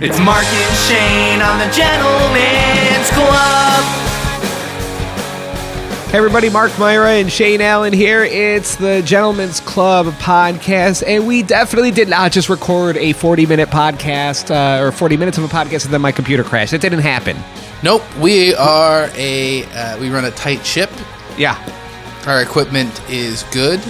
It's Mark and Shane on the Gentleman's Club. Hey everybody, Mark Myra and Shane Allen here. It's the Gentleman's Club podcast, and we definitely did not just record a 40 minute podcast uh, or 40 minutes of a podcast and then my computer crashed. It didn't happen. Nope, we are a uh, we run a tight ship. Yeah, Our equipment is good,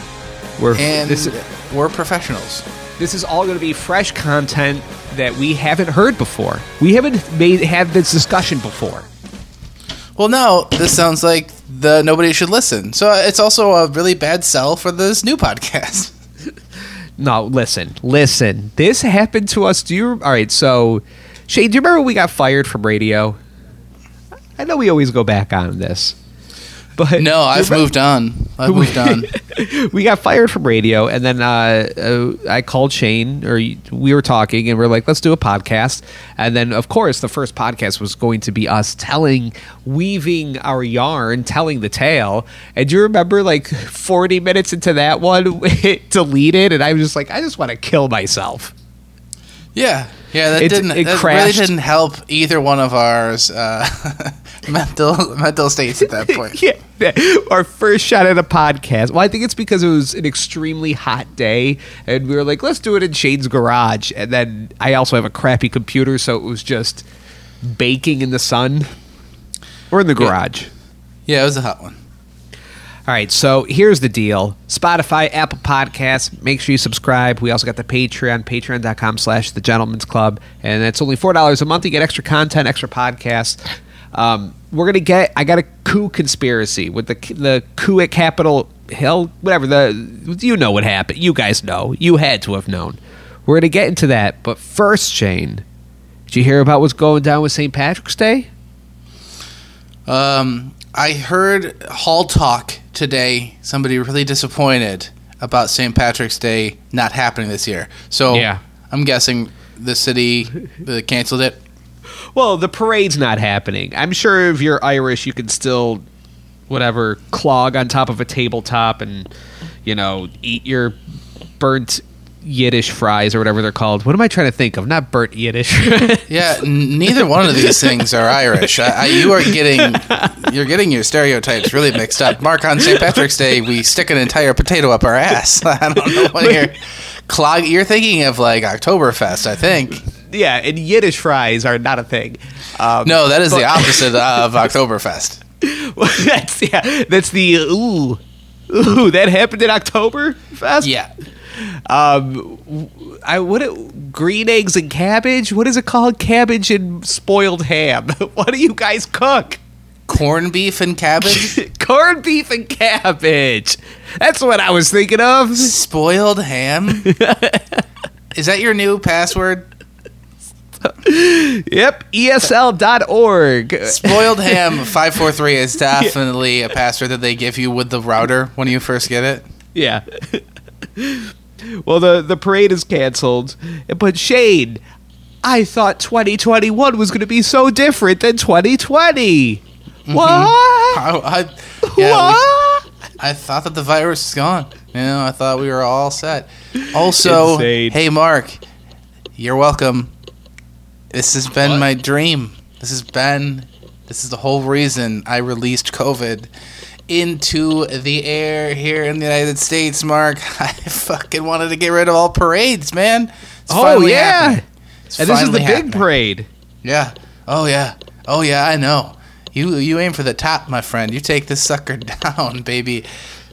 we're and this, we're professionals. This is all going to be fresh content that we haven't heard before. We haven't made had this discussion before. Well, no, this sounds like the nobody should listen. So uh, it's also a really bad sell for this new podcast. No, listen, listen. This happened to us. Do you? All right. So, Shane, do you remember when we got fired from radio? I know we always go back on this, but No, I've moved on. I've moved on. we got fired from radio, and then uh, uh, I called Shane, or we were talking, and we are like, "Let's do a podcast." And then, of course, the first podcast was going to be us telling, weaving our yarn, telling the tale. And do you remember, like, forty minutes into that one, it deleted, and I was just like, "I just want to kill myself." Yeah, yeah, that It's- didn't it that really didn't help either one of ours uh, mental mental states at that point. yeah, our first shot at a podcast. Well, I think it's because it was an extremely hot day, and we were like, let's do it in Shane's garage. And then I also have a crappy computer, so it was just baking in the sun or in the garage. Yeah, it was a hot one. All right, so here's the deal. Spotify, Apple Podcasts, make sure you subscribe. We also got the Patreon, patreon.com slash the gentleman's club. And it's only $4 a month. You get extra content, extra podcasts. Um, we're going to get, I got a coup conspiracy with the the coup at Capitol Hill, whatever. The You know what happened. You guys know. You had to have known. We're going to get into that. But first, Shane, did you hear about what's going down with St. Patrick's Day? Um, I heard Hall Talk today. Somebody really disappointed about St. Patrick's Day not happening this year. So Yeah. I'm guessing the city uh, canceled it. Well, the parade's not happening. I'm sure if you're Irish, you can still, whatever, clog on top of a tabletop and, you know, eat your burnt Yiddish fries or whatever they're called. What am I trying to think of? Not burnt Yiddish. Yeah, n- neither one of these things are Irish. I, I, you are getting you're getting your stereotypes really mixed up. Mark on St. Patrick's Day, we stick an entire potato up our ass. I don't know what you're clog. You're thinking of like Oktoberfest, I think. yeah, and Yiddish fries are not a thing. Um, No, that is the opposite of Oktoberfest. that's yeah, that's the ooh, ooh. That happened in Oktoberfest. Yeah. Um, I what it, green eggs and cabbage. What is it called? Cabbage and spoiled ham. what do you guys cook? Corned beef and cabbage, Corned beef and cabbage. That's what I was thinking of. spoiled ham. Is that your new password? Yep, ESL.org. Spoiled ham five four three is definitely a password that they give you with the router when you first get it. Yeah. Well, the the parade is canceled, but Shane, I thought 2021 was going to be so different than 2020. Mm-hmm. What? I, I, yeah, we- I thought that the virus was gone. You know, I thought we were all set. Also, Insane. hey Mark, you're welcome. This has been my dream. This has been this is the whole reason I released COVID into the air here in the United States, Mark. I fucking wanted to get rid of all parades, man. It's Oh yeah. And this is the finally big parade. Yeah. Oh yeah. Oh yeah. I know. You you aim for the top, my friend. You take this sucker down, baby.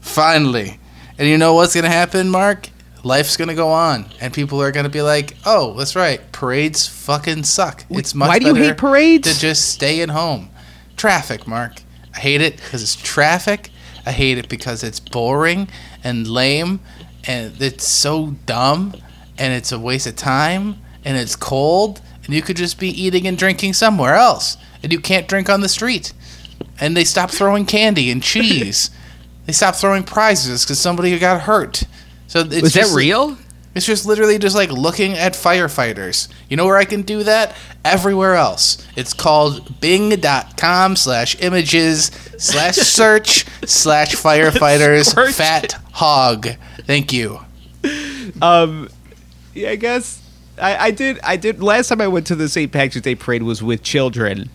Finally. And you know what's gonna happen, Mark? Life's gonna go on, and people are gonna be like, "Oh, that's right. Parades fucking suck. It's much why do you hate parades? To just stay at home. Traffic, Mark. I hate it because it's traffic. I hate it because it's boring and lame, and it's so dumb, and it's a waste of time, and it's cold, and you could just be eating and drinking somewhere else, and you can't drink on the street. And they stop throwing candy and cheese. they stop throwing prizes because somebody got hurt. So it's Was that real? It's just literally just like looking at firefighters. You know where I can do that? Everywhere else. It's called bing.com slash images slash search slash firefighters fat hog. Thank you. Um, yeah, I guess I, I did. I did. Last time I went to the St. Patrick's Day parade was with children,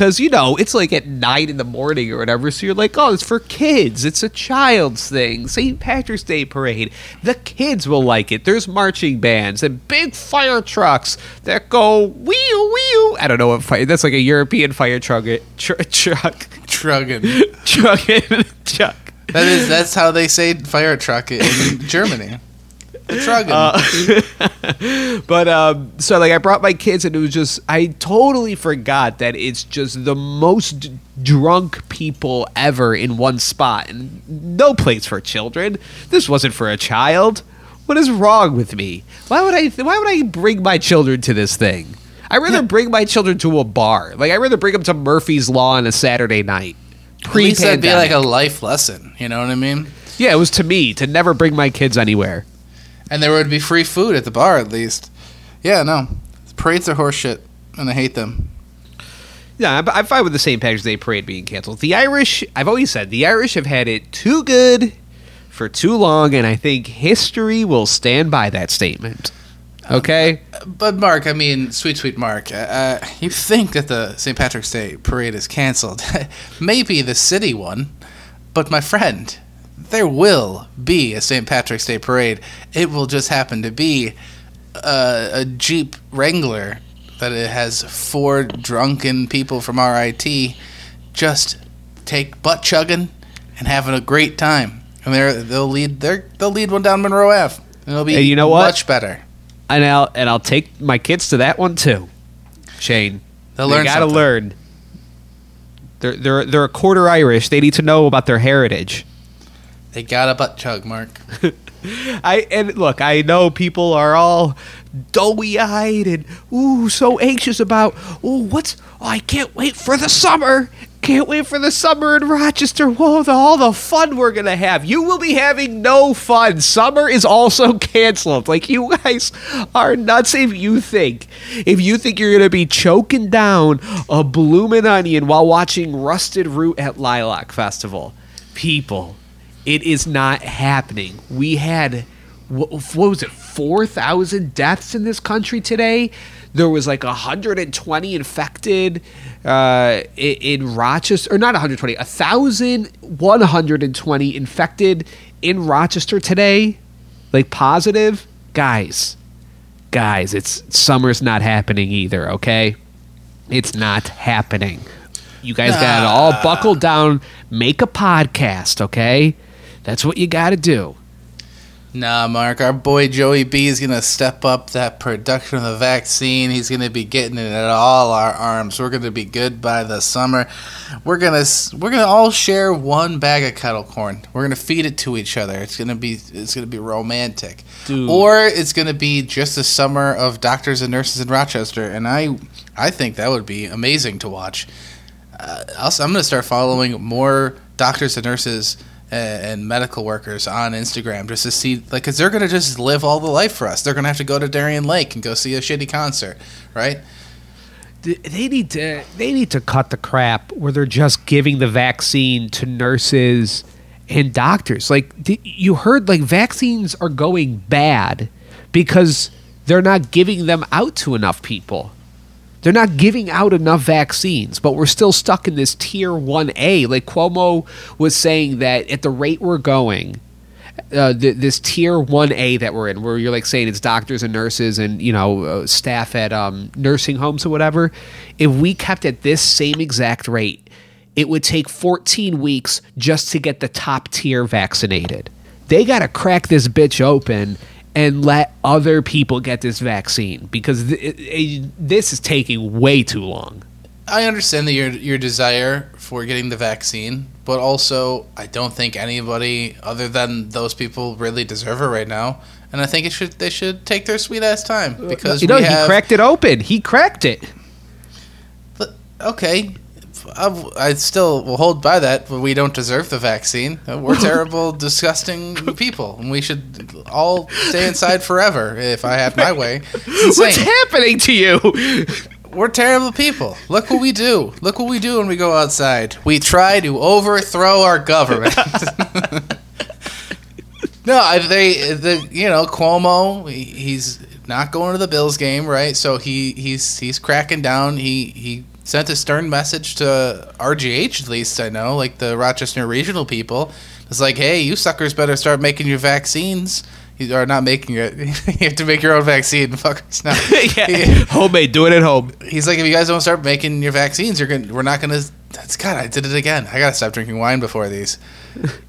because you know it's like at nine in the morning or whatever. So you're like, oh, it's for kids. It's a child's thing. St. Patrick's Day parade. The kids will like it. There's marching bands and big fire trucks that go wee wee. I don't know what fire. That's like a European fire truck. Tr- truck. Trugging. Truck. truck. That is that's how they say fire truck in Germany. Trugging. Uh, But um, so like I brought my kids and it was just I totally forgot that it's just the most drunk people ever in one spot and no place for children. This wasn't for a child. What is wrong with me? Why would I why would I bring my children to this thing? I rather bring my children to a bar. Like I rather bring them to Murphy's Law on a Saturday night. At least that'd be like a life lesson. You know what I mean? yeah, it was to me to never bring my kids anywhere. And there would be free food at the bar at least. Yeah, no. Parades are horseshit, and I hate them. Yeah, I'm, I'm fine with the St. Patrick's Day parade being canceled. The Irish, I've always said, the Irish have had it too good for too long, and I think history will stand by that statement. Okay? But Mark, I mean, sweet, sweet Mark, uh, you think that the St. Patrick's Day parade is canceled? Maybe the city one, but my friend, there will be a St. Patrick's Day parade. It will just happen to be uh, a Jeep Wrangler that it has four drunken people from RIT just take butt chugging and having a great time. And they're, they'll lead they're, they'll lead one down Monroe Ave. And it'll be And you know what? much better. And I'll and I'll take my kids to that one too. Shane, They'll they learn gotta something. learn. They're they're they're a quarter Irish. They need to know about their heritage. They got a butt chug, Mark. I and look, I know people are all doughy eyed and ooh so anxious about ooh what's oh, I can't wait for the summer. Can't wait for the summer in Rochester. Whoa, the, all the fun we're gonna have. You will be having no fun. Summer is also canceled. Like you guys are nuts if you think if you think you're gonna be choking down a bloomin' onion while watching Rusted Root at Lilac Festival. People, it is not happening. We had what, what was it? Four thousand deaths in this country today. There was like 120 infected uh, in Rochester, or not 120, 1,120 infected in Rochester today, like positive. Guys, guys, it's summer's not happening either. Okay, it's not happening. You guys got to all buckle down, make a podcast. Okay, that's what you got to do. Nah, Mark, our boy Joey B is gonna step up that production of the vaccine. He's gonna be getting it at all our arms. We're gonna be good by the summer. We're gonna we're gonna all share one bag of kettle corn. We're gonna feed it to each other. It's gonna be it's gonna be romantic, Dude. or it's gonna be just a summer of doctors and nurses in Rochester. And I I think that would be amazing to watch. Uh, also, I'm gonna start following more doctors and nurses and, and medical workers on Instagram just to see, like, because they're gonna just live all the life for us. They're gonna have to go to Darien Lake and go see a shitty concert, right? They need to they need to cut the crap where they're just giving the vaccine to nurses and doctors like you heard like vaccines are going bad because they're not giving them out to enough people they're not giving out enough vaccines but we're still stuck in this tier 1a like cuomo was saying that at the rate we're going uh, th- this tier 1A that we're in, where you're like saying it's doctors and nurses and, you know, uh, staff at um, nursing homes or whatever, if we kept at this same exact rate, it would take 14 weeks just to get the top tier vaccinated. They got to crack this bitch open and let other people get this vaccine because th- it, it, this is taking way too long. I understand that your your desire for getting the vaccine, but also I don't think anybody other than those people really deserve it right now. And I think it should they should take their sweet ass time uh, because you know, we he cracked it open. He cracked it. But, okay. I, I still will hold by that, but we don't deserve the vaccine. Uh, We're terrible, disgusting people, and we should all stay inside forever if I have my way. What's happening to you? We're terrible people. Look what we do. Look what we do when we go outside. We try to overthrow our government. no, they, the, you know, Cuomo, he- he's not going to the Bills game, right? So he he's he's cracking down. He he sent a stern message to RGH, at least I know, like the Rochester regional people. It's like, hey, you suckers better start making your vaccines. You are not making it. you have to make your own vaccine, fuckers. No. yeah. Homemade, do it at home. He's like, if you guys don't start making your vaccines, you're gonna. We're not gonna. That's God. I did it again. I gotta stop drinking wine before these.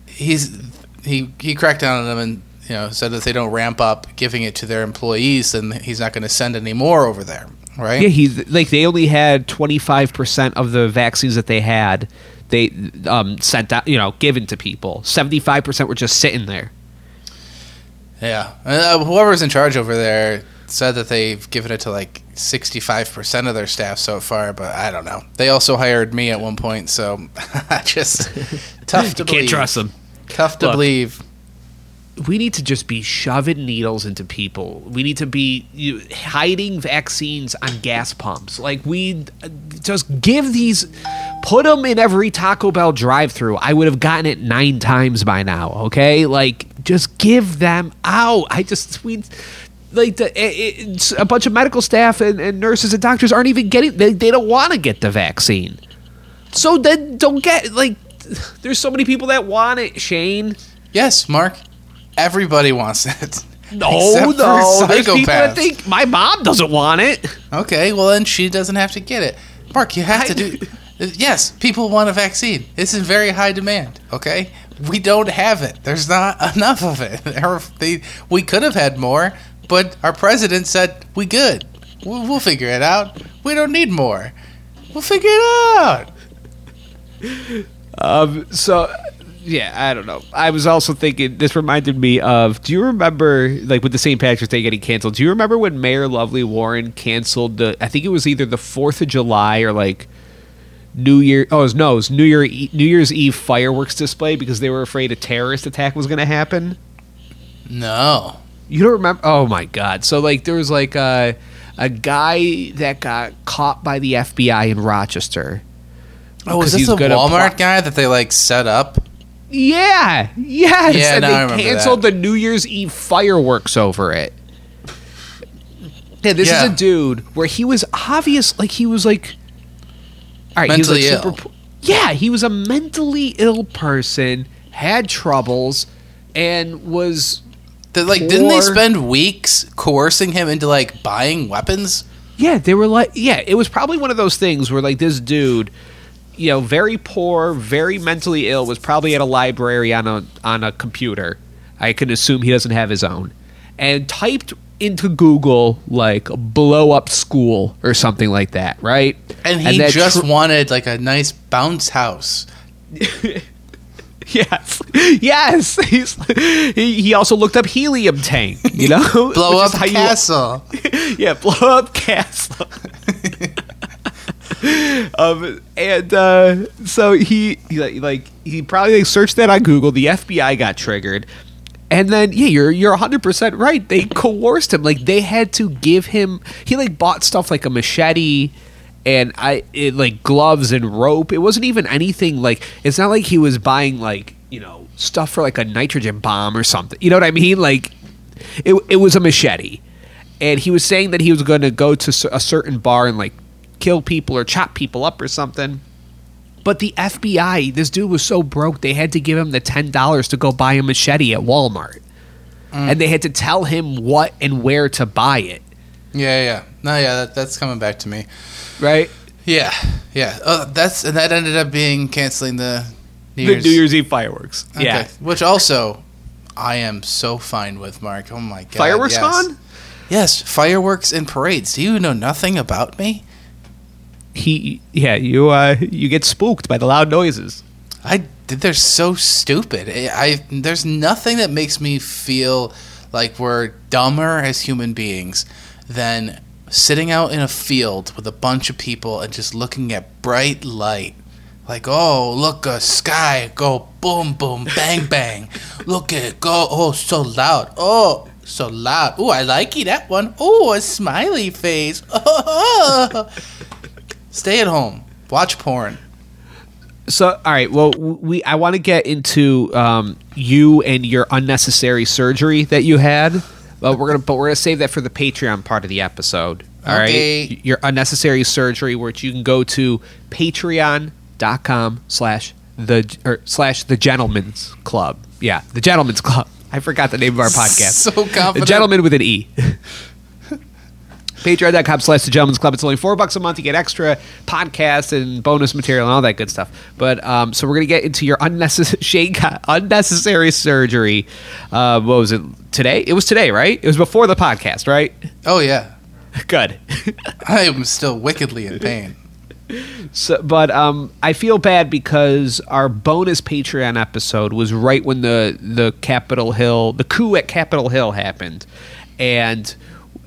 He's he he cracked down on them and you know said that they don't ramp up giving it to their employees, then he's not going to send any more over there, right? Yeah, he's like they only had twenty five percent of the vaccines that they had. They um, sent out, you know, given to people. Seventy five percent were just sitting there. Yeah, uh, whoever's in charge over there said that they've given it to like sixty five percent of their staff so far, but I don't know. They also hired me at one point, so just tough to believe. can't trust them. Tough to Look. believe. We need to just be shoving needles into people. We need to be you, hiding vaccines on gas pumps. Like we just give these, put them in every Taco Bell drive-through. I would have gotten it nine times by now. Okay, like just give them out. I just we. Like the, it, it's a bunch of medical staff and, and nurses and doctors aren't even getting. They, they don't want to get the vaccine, so then don't get like. There's so many people that want it, Shane. Yes, Mark. Everybody wants it. No, no. There's people that think my mom doesn't want it. Okay, well then she doesn't have to get it. Mark, you have to do. Yes, people want a vaccine. It's in very high demand. Okay, we don't have it. There's not enough of it. They, we could have had more, but our president said we good. We'll, we'll figure it out. We don't need more. We'll figure it out. Um. So, yeah, I don't know. I was also thinking. This reminded me of. Do you remember, like, with the St. Patrick's Day getting canceled? Do you remember when Mayor Lovely Warren canceled the? I think it was either the Fourth of July or like New Year. Oh, it was, no, it was New Year New Year's Eve fireworks display because they were afraid a terrorist attack was going to happen. No. You don't remember? Oh my god! So like, there was like a a guy that got caught by the FBI in Rochester. Oh, was this the good Walmart pl- guy that they like set up? Yeah, yes, Yeah, and now I they canceled that. the New Year's Eve fireworks over it. Yeah, this Yeah. is a dude where he was obvious, like he was like, all right, he was Mentally like ill. yeah, he was a mentally ill person, had troubles, and was That like didn't they spend weeks coercing him into like buying weapons? Yeah, they were like, yeah, it was probably one of those things where like this dude, you know, very poor, very mentally ill, was probably at a library on a on a computer. I can assume he doesn't have his own, and typed into Google like "blow up school" or something like that, right? And he that just tr- wanted like a nice bounce house. yes, yes. He's, he he also looked up helium tank, you know, Blow Which up how you- castle. yeah, blow up castle. um, and uh, so he, he like, he probably like, searched that on Google. The FBI got triggered, and then yeah, you're you're 100 percent right. They coerced him. Like they had to give him. He like bought stuff like a machete. And I it, like gloves and rope. It wasn't even anything like. It's not like he was buying like you know stuff for like a nitrogen bomb or something. You know what I mean? Like it, it was a machete and he was saying that he was going to go to a certain bar and like kill people or chop people up or something but the FBI, this dude was so broke, they had to give him the $10 to go buy a machete at Walmart. Mm. And they had to tell him what and where to buy it. Yeah, yeah. No, yeah, that, that's coming back to me. Right? Yeah, yeah. Oh, that's and that ended up being canceling the New The Year's. New Year's Eve fireworks. Okay. Yeah. Which also, I am so fine with Mark. Oh my god. Fireworks yes. gone? Yes, fireworks and parades. Do you know nothing about me? He yeah, you uh you get spooked by the loud noises. I they're so stupid. I, there's nothing that makes me feel like we're dumber as human beings than sitting out in a field with a bunch of people and just looking at bright light. Like, oh, look, a sky go boom, boom, bang, bang. Look at it go. Oh, so loud. Oh, so loud. Oh, I like it, that one. Oh, a smiley face. Stay at home. Watch porn. So, all right. Well, we I want to get into um, you and your unnecessary surgery that you had. Well, we're gonna, but we're gonna save that for the Patreon part of the episode. All right, Okay. your unnecessary surgery, which you can go to patreon.com slash the or slash the gentleman's club. Yeah, the gentleman's club. I forgot the name of our podcast. So The confident. gentleman with an E. Patreon.com slash the gentleman's club. It's only four bucks a month. You get extra podcasts and bonus material and all that good stuff. But um, so we're gonna get into your unnecessary unnecessary surgery. Uh, what was it today? It was today, right? It was before the podcast, right? Oh yeah, Good. I am still wickedly in pain. So, but um, I feel bad because our bonus Patreon episode was right when the the Capitol Hill, the coup at Capitol Hill happened, and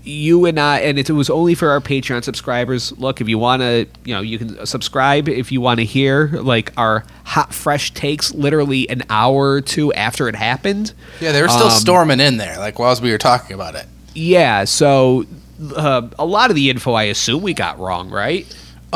you and I, and it was only for our Patreon subscribers. Look, if you want to, you know, you can subscribe if you want to hear like our hot, fresh takes, literally an hour or two after it happened. Yeah, they were still Um, storming in there, like whilst we were talking about it. Yeah, so uh, a lot of the info I assume we got wrong, right?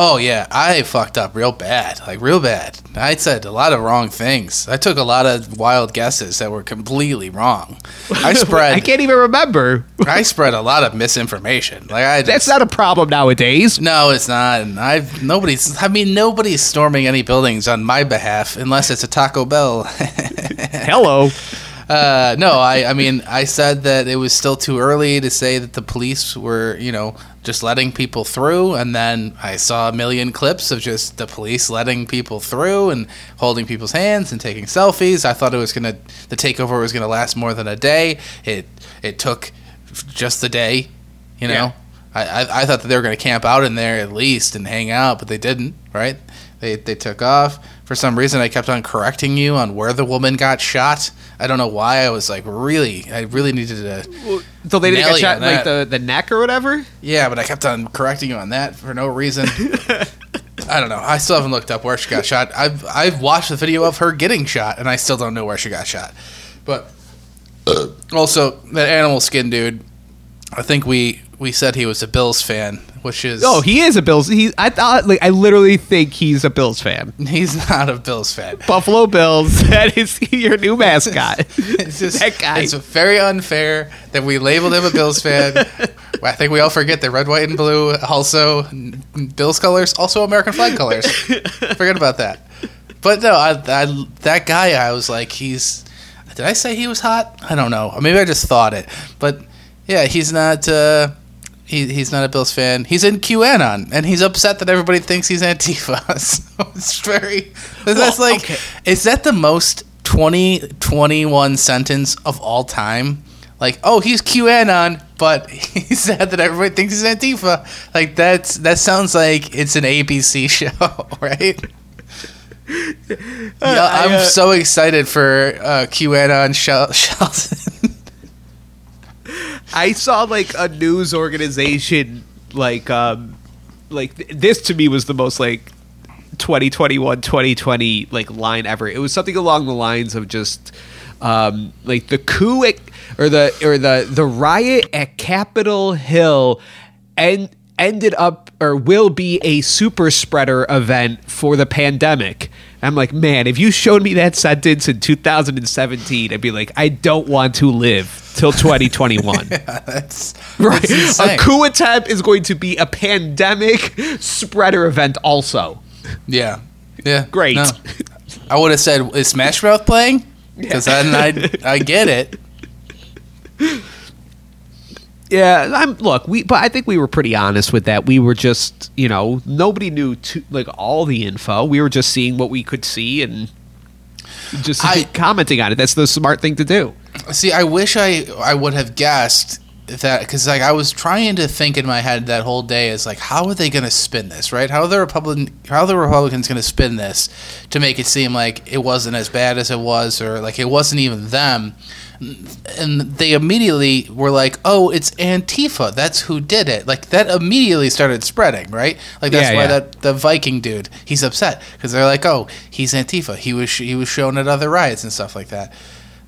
Oh yeah, I fucked up real bad, like real bad. I said a lot of wrong things. I took a lot of wild guesses that were completely wrong. I spread, I can't even remember. I spread a lot of misinformation. Like I, That's not a problem nowadays. no, it's not. And I've nobody's. I mean, nobody's storming any buildings on my behalf unless it's a Taco Bell. Hello. Uh, no, I, I mean, I said that it was still too early to say that the police were, you know, just letting people through. And then I saw a million clips of just the police letting people through and holding people's hands and taking selfies. I thought it was gonna, the takeover was gonna last more than a day. It, it took just the day, you know. Yeah. I, I, I thought that they were gonna camp out in there at least and hang out, but they didn't. Right? They, they took off. For some reason, I kept on correcting you on where the woman got shot. I don't know why. I was like, really, I really needed to. So they didn't get shot on like the, the neck or whatever? Yeah, but I kept on correcting you on that for no reason. I don't know. I still haven't looked up where she got shot. I've I've watched the video of her getting shot, and I still don't know where she got shot. But uh. also, that animal skin dude. I think we we said he was a Bills fan, which is Oh, he is a Bills. He, I thought, like, I literally think he's a Bills fan. he's not a Bills fan. Buffalo Bills. That is your new mascot. It's just that guy. It's very unfair that we labeled him a Bills fan. I think we all forget that red, white, and blue also Bills colors, also American flag colors. forget about that. But no, I, I, that guy, I was like, he's. Did I say he was hot? I don't know. Maybe I just thought it. But yeah, he's not. Uh, he, he's not a Bills fan. He's in QAnon, and he's upset that everybody thinks he's Antifa. so it's very. That's Well, like. okay. Is that the most 2021 sentence of all time? Like, oh, he's QAnon, but he's sad that everybody thinks he's Antifa. Like, that's that sounds like it's an ABC show, right? yeah, I, I'm uh, so excited for uh, QAnon Shel- Shelton. I saw, like, a news organization, like, um, like, th- this to me was the most, like, 2021 2020 like line ever. It was something along the lines of just um like the coup at, or the or the the riot at capitol hill and ended up or will be a super spreader event for the pandemic. I'm like man if you showed me that sentence in 2017 i'd be like i don't want to live till 2021 that's right that's a insane. coup attempt is going to be a pandemic spreader event also Yeah, yeah, Great. No. I would have said, "Is Smash Mouth playing?" Because then I I get it. Yeah, I'm look, we but I think we were pretty honest with that. We were just, you know, nobody knew to, like all the info. We were just seeing what we could see and just I- commenting on it. That's the smart thing to do. See, I wish I I would have guessed that because like I was trying to think in my head that whole day is like how are they going to spin this right? How are the Republican how are the Republicans going to spin this to make it seem like it wasn't as bad as it was or like it wasn't even them? And they immediately were like, "Oh, it's Antifa. That's who did it." Like that immediately started spreading, right? Like that's Yeah, why yeah. that the Viking dude he's upset because they're like, "Oh, he's Antifa. He was he was shown at other riots and stuff like that."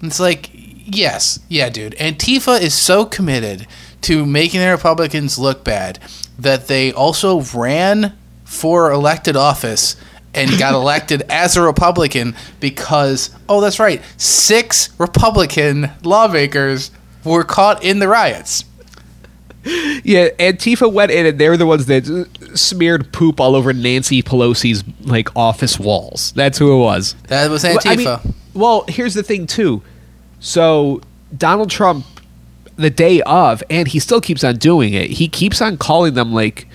And it's like, yes, yeah, dude. Antifa is so committed to making the Republicans look bad that they also ran for elected office and got elected as a Republican because, oh, that's right, six Republican lawmakers were caught in the riots. Yeah, Antifa went in and they were the ones that smeared poop all over Nancy Pelosi's like office walls. That's who it was. That was Well, I Antifa. mean, well, here's the thing too. So Donald Trump, the day of, and he still keeps on doing it. He keeps on calling them like,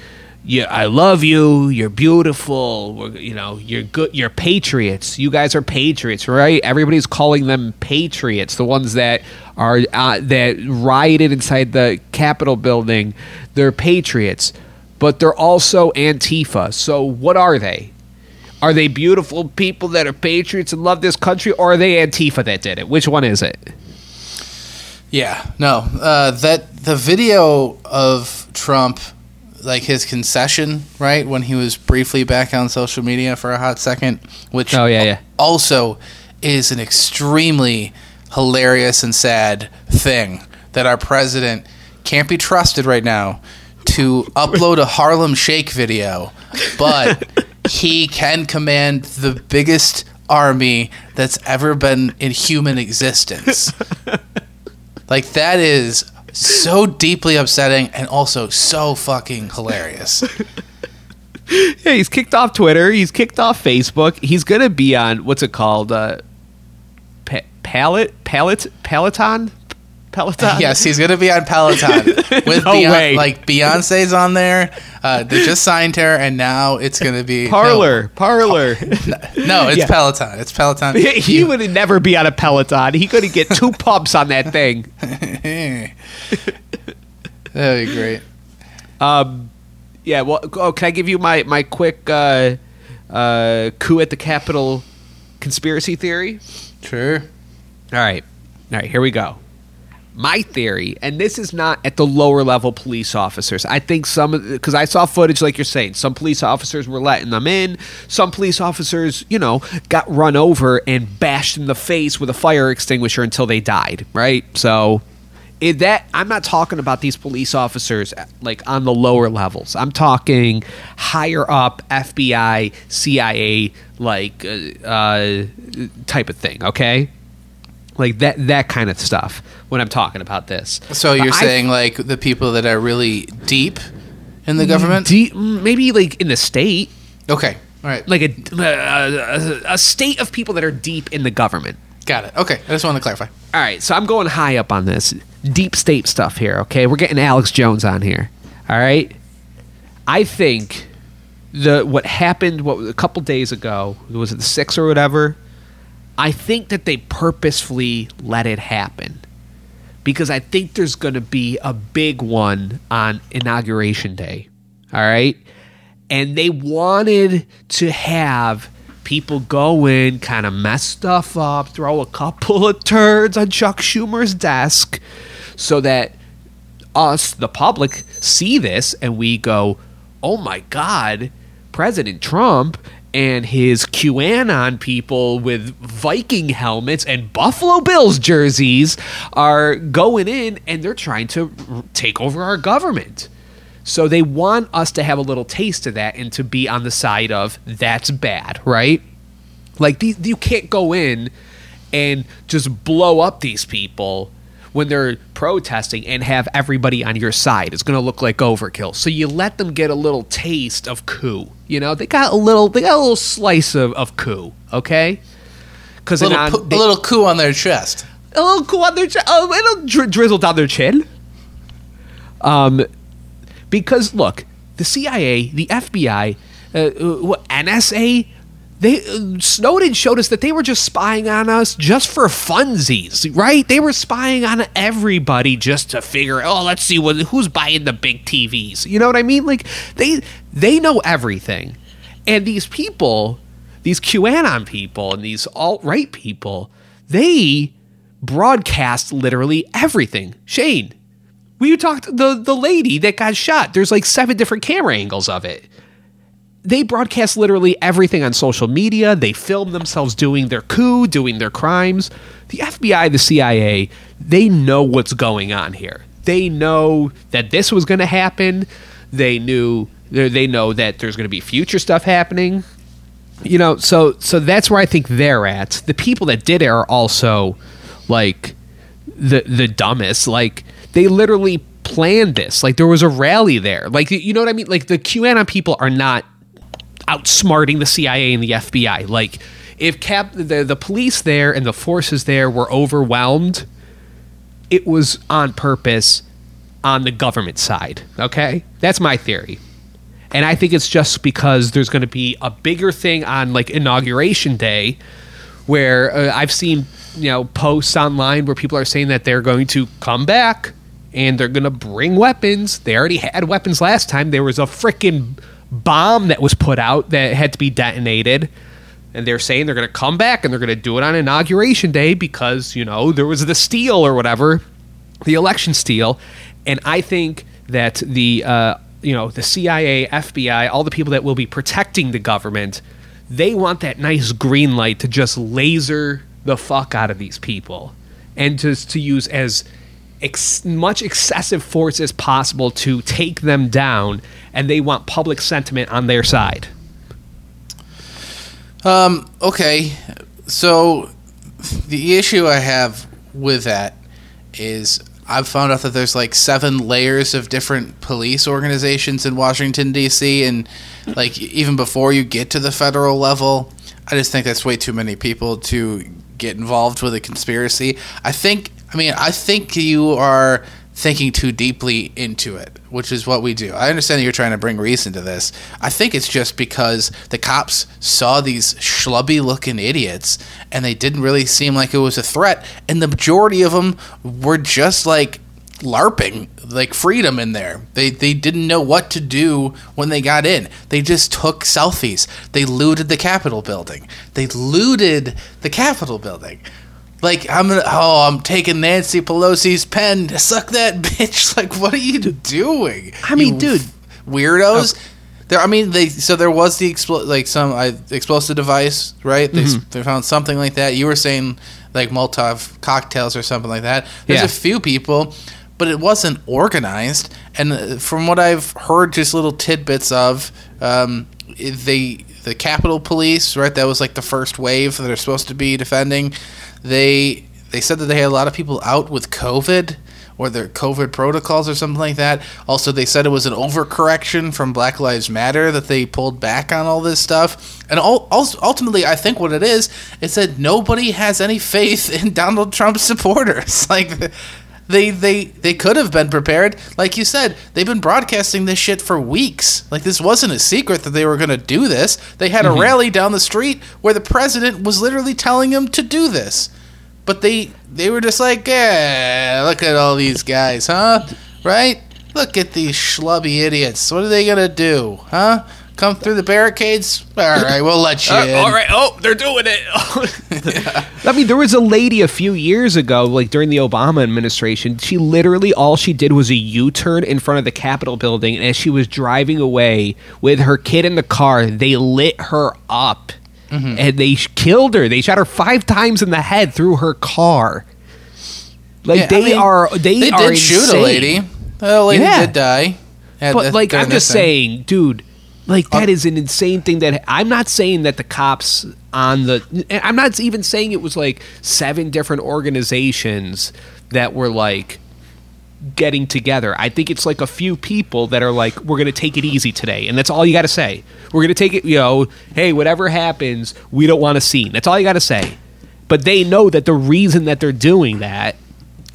"Yeah, I love you. You're beautiful. We're, you know, you're good. You're patriots. You guys are patriots, right? Everybody's calling them patriots. The ones that are uh, that rioted inside the Capitol building, they're patriots." But they're also Antifa. So what are they? Are they beautiful people that are patriots and love this country, or are they Antifa that did it? Which one is it? Yeah, no. Uh, that the video of Trump, like his concession, right when he was briefly back on social media for a hot second, which Oh, yeah, yeah. also is an extremely hilarious and sad thing that our president can't be trusted right now to upload a Harlem Shake video, but he can command the biggest army that's ever been in human existence. Like that is so deeply upsetting and also so fucking hilarious. Yeah, he's kicked off Twitter. He's kicked off Facebook. He's gonna be on what's it called? Uh, pa- Pallet, Pallet, Peloton, Peloton. yes, he's gonna be on Peloton with No Beyonce. way. Like Beyonce's on there. Uh, they just signed her, and now it's gonna be Parler, Parler. No, no, it's Yeah. Peloton. It's Peloton. he would never be on a Peloton. He couldn't get two pumps on that thing. That'd be great. Um, yeah. Well, oh, can I give you my my quick uh, uh, coup at the Capitol conspiracy theory? Sure. All right. All right, here we go. My theory, and this is not at the lower level police officers. I think some, because I saw footage like you're saying, some police officers were letting them in. Some police officers, you know, got run over and bashed in the face with a fire extinguisher until they died, right? So, that I'm not talking about these police officers like on the lower levels. I'm talking higher up FBI, CIA, like uh, uh, type of thing. Okay, like that that kind of stuff when I'm talking about this. So you're saying like the people that are really deep in the government? Mm, de- mm, maybe like in the state, Okay. All right. like a, uh, a a state of people that are deep in the government. Got it. Okay. I just wanted to clarify. All right, so I'm going high up on this deep state stuff here. Okay, we're getting Alex Jones on here. All right, I think the what happened what a couple days ago was it the six or whatever. I think that they purposefully let it happen because I think there's going to be a big one on inauguration day. All right, and they wanted to have people go in, kind of mess stuff up, throw a couple of turds on Chuck Schumer's desk so that us, the public, see this and we go, oh my God, President Trump and his QAnon people with Viking helmets and Buffalo Bills jerseys are going in and they're trying to take over our government. So they want us to have a little taste of that and to be on the side of that's bad, right? Like these, you can't go in and just blow up these people when they're protesting and have everybody on your side. It's going to look like overkill. So you let them get a little taste of coup. You know, they got a little, they got a little slice of, of coup. Okay, because A little, a little coup on their chest. a little coup on their chest, Oh, it'll dri- drizzle down their chin. Um, because look, the CIA, the FBI, uh, uh, what, NSA, they uh, Snowden showed us that they were just spying on us just for funsies, right? They were spying on everybody just to figure, oh, let's see what who's buying the big TVs. You know what I mean? Like they they know everything, and these people, these QAnon people, and these alt right people, they broadcast literally everything. Shane, we talked the the lady that got shot. There's like seven different camera angles of it. They broadcast literally everything on social media. They film themselves doing their coup, doing their crimes. The FBI, the CIA, they know what's going on here. They know that this was going to happen. They knew they know that there's going to be future stuff happening. You know, so so that's where I think they're at. The people that did it are also like the the dumbest. Like they literally planned this. Like there was a rally there. Like you know what I mean? Like the QAnon people are not outsmarting the CIA and the FBI. Like if cap the the police there and the forces there were overwhelmed, it was on purpose on the government side. Okay? That's my theory. And I think it's just because there's going to be a bigger thing on like inauguration day where uh, I've seen, you know, posts online where people are saying that they're going to come back and they're going to bring weapons. They already had weapons last time. There was a freaking bomb that was put out that had to be detonated. And they're saying they're going to come back and they're going to do it on inauguration day because, you know, there was the steal or whatever, the election steal. And I think that the, uh, you know, the CIA, FBI, all the people that will be protecting the government, they want that nice green light to just laser the fuck out of these people and just to use as ex- much excessive force as possible to take them down. And they want public sentiment on their side. Um, okay, so the issue I have with that is I've found out that there's like seven layers of different police organizations in Washington D.C. and like even before you get to the federal level, I just think that's way too many people to get involved with a conspiracy. I think I mean I think you are thinking too deeply into it, which is what we do. I understand that you're trying to bring reason to this. I think it's just because the cops saw these schlubby looking idiots and they didn't really seem like it was a threat. And the majority of them were just like LARPing, like freedom in there. They, they didn't know what to do when they got in. They just took selfies. They looted the Capitol building. They looted the Capitol building like I'm gonna oh I'm taking Nancy Pelosi's pen suck that bitch. Like what are you doing? I mean, You dude. weirdos? There I mean they so there was the expl- like some I, explosive device right? They, Mm-hmm. they found something like that. You were saying like Molotov cocktails or something like that. There's Yeah. a few people but it wasn't organized. And uh, from what I've heard just little tidbits of um, they the Capitol Police right that was like the first wave that are supposed to be defending they they said that they had a lot of people out with COVID or their COVID protocols or something like that. Also, they said it was an overcorrection from Black Lives Matter that they pulled back on all this stuff. And all, ultimately, I think what it is is that nobody has any faith in Donald Trump's supporters. Like they they they could have been prepared. Like you said, they've been broadcasting this shit for weeks. Like this wasn't a secret that they were going to do this. They had a mm-hmm. rally down the street where the president was literally telling them to do this. But they they were just like, yeah, look at all these guys, huh? Right? Look at these schlubby idiots. What are they gonna do, huh? Come through the barricades? All right, we'll let you uh, in. all right. Oh, they're doing it. I mean, there was a lady a few years ago, like during the Obama administration. She literally all she did was a U turn in front of the Capitol building, and as she was driving away with her kid in the car, they lit her up, mm-hmm. and they killed her. They shot her five times in the head through her car. Like Yeah, I they mean, are, they, They are did shoot a lady. The lady Yeah. did die. But the- like, I'm just thing. saying, dude. Like that Uh, is an insane thing. That I'm not saying that the cops on the. I'm not even saying it was like seven different organizations that were like getting together. I think it's like a few people that are like, we're going to take it easy today, and that's all you got to say. We're going to take it. You know, hey, whatever happens, we don't want a scene. That's all you got to say. But they know that the reason that they're doing that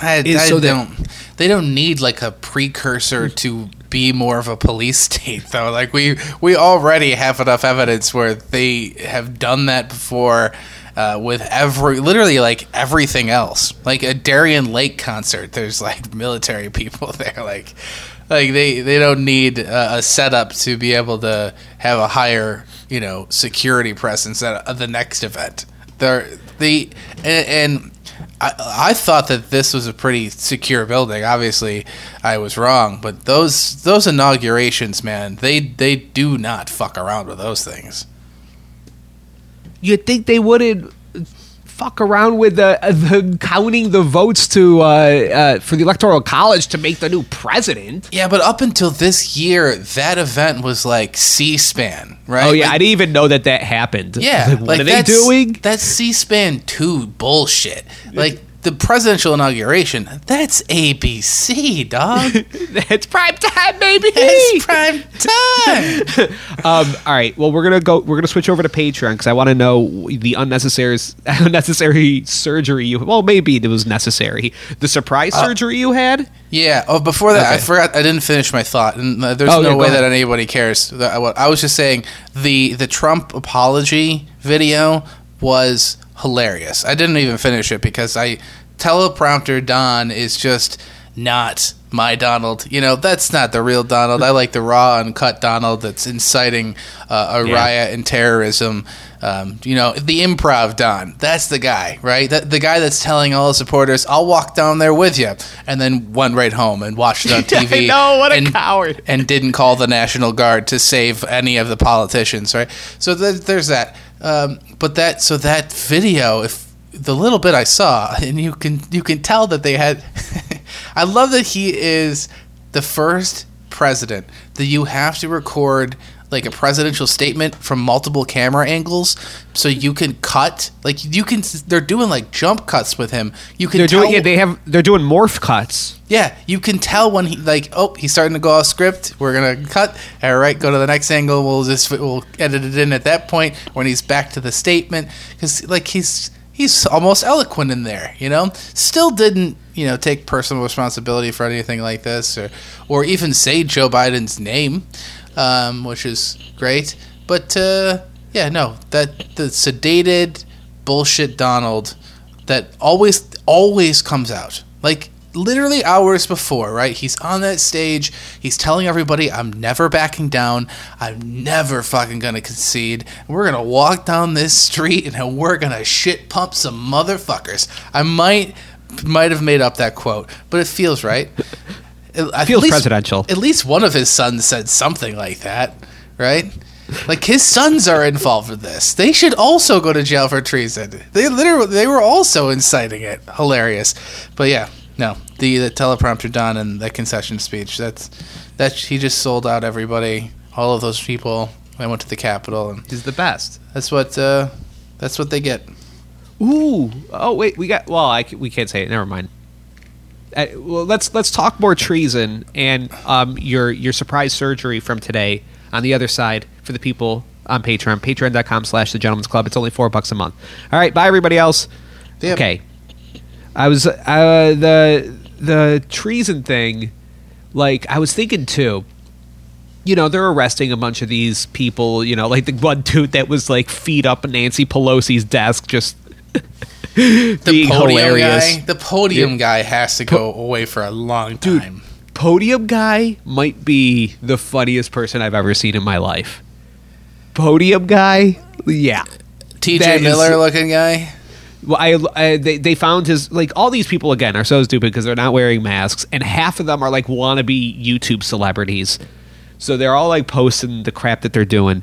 I, is I so that- don't. They don't need like a precursor to be more of a police state, though. Like we we already have enough evidence where they have done that before. Uh, with every literally like everything else like a Darien Lake concert there's like military people there like like they they don't need a, a setup to be able to have a higher you know security presence at the next event they're the and, and I, I thought that this was a pretty secure building. Obviously, I was wrong, but those those inaugurations, man, they they do not fuck around with those things. you'd think they wouldn't fuck around with the, the counting the votes to uh, uh, for the electoral college to make the new president. Yeah, but up until this year, that event was like C-SPAN, right? Oh yeah, Like, I didn't even know that that happened. Yeah, Like, what like are they that's- doing? That's C-SPAN two bullshit. Like the presidential inauguration, that's ABC, dog. it's prime time, baby. It's prime time. um, all right. Well, we're gonna go. We're gonna switch over to Patreon because I want to know the unnecessary unnecessary surgery you. Well, maybe it was necessary. The surprise surgery you had. Yeah. Oh, before that, I forgot. I didn't finish my thought, and uh, there's Oh, no yeah, way that anybody cares. I, I was just saying the the Trump apology video was hilarious. I didn't even finish it because I teleprompter Don is just not my Donald. You know, that's not the real Donald. I like the raw, uncut Donald that's inciting uh, a Yeah. riot and terrorism. Um, you know, the improv Don. That's the guy, right? That, the guy that's telling all the supporters, "I'll walk down there with you," and then went right home and watched it on TV. know, what a and, coward. And didn't call the National Guard to save any of the politicians, right? So th- there's that. Um, but that so that video, if the little bit I saw, and you can you can tell that they had. I love that he is the first president that you have to record like a presidential statement from multiple camera angles so you can cut like you can they're doing like jump cuts with him you can They're tell, doing. Yeah, they have. They're doing morph cuts. yeah, you can tell when he like, oh, he's starting to go off script. We're gonna cut. All right, go to the next angle. We'll just we'll edit it in at that point when he's back to the statement because like he's he's almost eloquent in there. You know, still didn't you know take personal responsibility for anything like this or or even say Joe Biden's name, um, which is great. But uh, yeah, no, that the sedated bullshit Donald that always always comes out. Like literally hours before right? He's on that stage. He's telling everybody i'm never backing down. I'm never fucking gonna concede. We're gonna walk down this street and we're gonna shit pump some motherfuckers. I might might have made up that quote but it feels right At Feels least- presidential. at least one of his sons said something like that right like his sons are involved with this. They should also go to jail for treason. They literally they were also inciting it. Hilarious. But yeah, no. The the teleprompter done and the concession speech. That's that he just sold out everybody. All of those people. I went to the Capitol and Is the best. that's what uh, that's what they get. Ooh. Oh wait, we got. Well, I, we can't say it. Never mind. Uh, well, let's let's talk more treason and um, your your surprise surgery from today on the other side for the people on Patreon. Patreon.com slash the gentleman's club. It's only four bucks a month. All right, bye everybody else. Okay. I was uh, the the treason thing. Like I was thinking too. You know they're arresting a bunch of these people. You know, like the one dude that was like feet up Nancy Pelosi's desk, just The being podium hilarious. guy. The podium guy has to go away for a long time. Podium guy might be the funniest person I've ever seen in my life. Podium guy, yeah. T.J. is- Miller looking guy. Well, I, I they, they found his like all these people again are so stupid because they're not wearing masks, and half of them are like wannabe YouTube celebrities. So they're all like posting the crap that they're doing.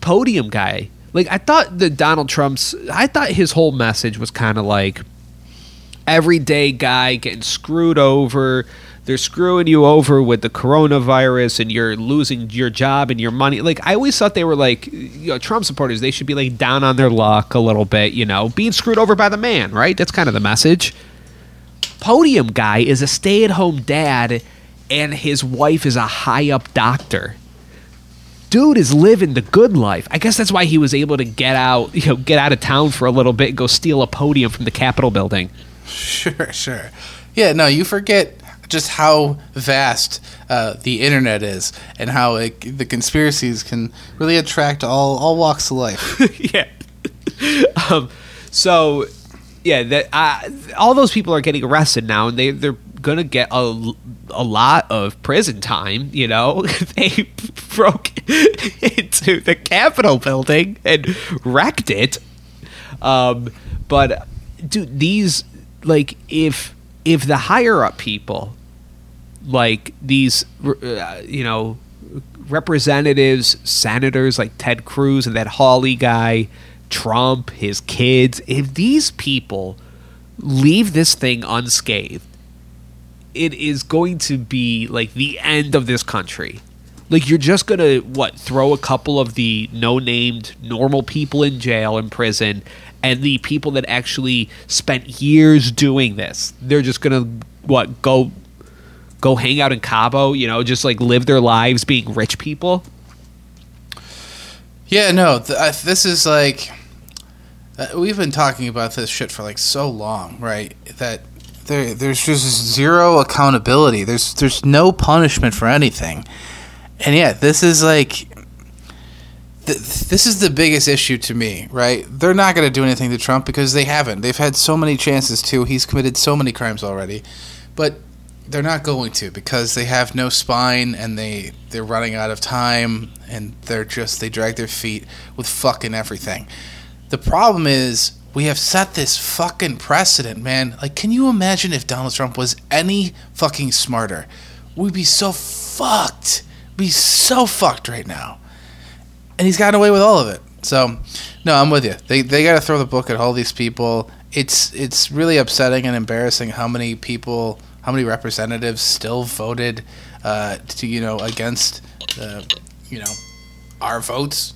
Podium guy, like I thought the Donald Trump's, I thought his whole message was kind of like everyday guy getting screwed over. They're screwing you over with the coronavirus, and you're losing your job and your money. Like I always thought they were like, you know, Trump supporters. They should be like down on their luck a little bit, you know, being screwed over by the man. Right? That's kind of the message. Podium guy is a stay-at-home dad, and his wife is a high-up doctor dude is living the good life. I guess that's why he was able to get out, you know, get out of town for a little bit and go steal a podium from the Capitol building. Sure, sure. Yeah, no, you forget just how vast uh, the internet is and how it, the conspiracies can really attract all, all walks of life. yeah. um, so, yeah, that uh, all those people are getting arrested now, and they they're gonna get a, a lot of prison time. You know, they broke into the Capitol building and wrecked it. Um, but dude, these like if if the higher up people like these uh, you know representatives senators like ted cruz and that hawley guy trump his kids if these people leave this thing unscathed it is going to be like the end of this country Like you're just gonna what throw a couple of the no named normal people in jail in prison, and the people that actually spent years doing this, they're just gonna what go go hang out in Cabo, you know, just like live their lives being rich people. Yeah, no, th- this is like uh, we've been talking about this shit for like so long, right? That there, there's just zero accountability. There's there's no punishment for anything, and yeah, this is like th- this is the biggest issue to me, right? They're not going to do anything to Trump because they haven't. They've had so many chances to. He's committed so many crimes already, but they're not going to because they have no spine and they they're running out of time and they're just they drag their feet with fucking everything. The problem is we have set this fucking precedent, man. Like can you imagine if Donald Trump was any fucking smarter? We'd be so fucked. We'd be so fucked right now. And he's gotten away with all of it. So, no, I'm with you. They they got to throw the book at all these people. It's it's really upsetting and embarrassing how many people how many representatives still voted uh, to you know against uh, you know our votes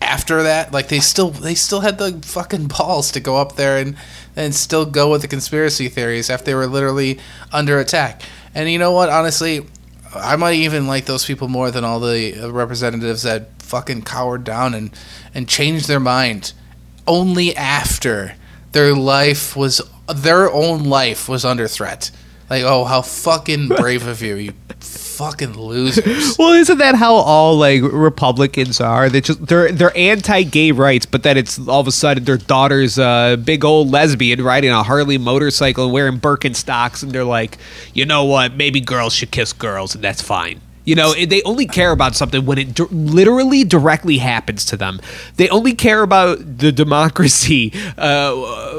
after that like they still they still had the fucking balls to go up there and and still go with the conspiracy theories after they were literally under attack. And you know what? Honestly i might even like those people more than all the representatives that fucking cowered down and and changed their mind only after their life was their own life was under threat. Like, oh, how fucking brave of you, you fucking losers. Well, isn't that how all like Republicans are? They just they're they're anti-gay rights, but then it's all of a sudden their daughter's a big old lesbian riding a Harley motorcycle and wearing Birkenstocks, and they're like, you know what? Maybe girls should kiss girls, and that's fine. You know, they only care about something when it literally directly happens to them. They only care about the democracy uh,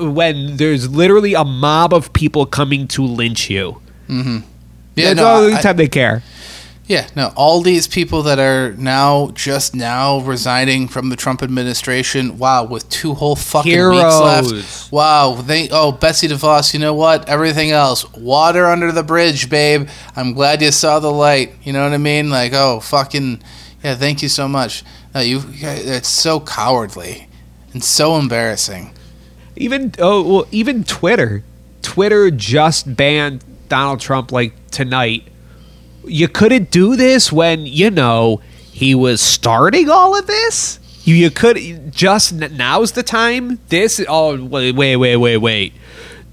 when there's literally a mob of people coming to lynch you. Yeah, That's no, the only I- time they care. Yeah, no, all these people that are now just now resigning from the Trump administration, wow, with two whole fucking weeks left. Wow, they oh Betsy DeVos, you know what? Everything else, water under the bridge, babe. I'm glad you saw the light. You know what I mean? Like, oh, fucking yeah, thank you so much. No, you, it's so cowardly and so embarrassing. Even oh well, even Twitter. Twitter just banned Donald Trump like tonight. You couldn't do this when you know he was starting all of this. You you could just now's the time. This oh wait wait wait wait wait.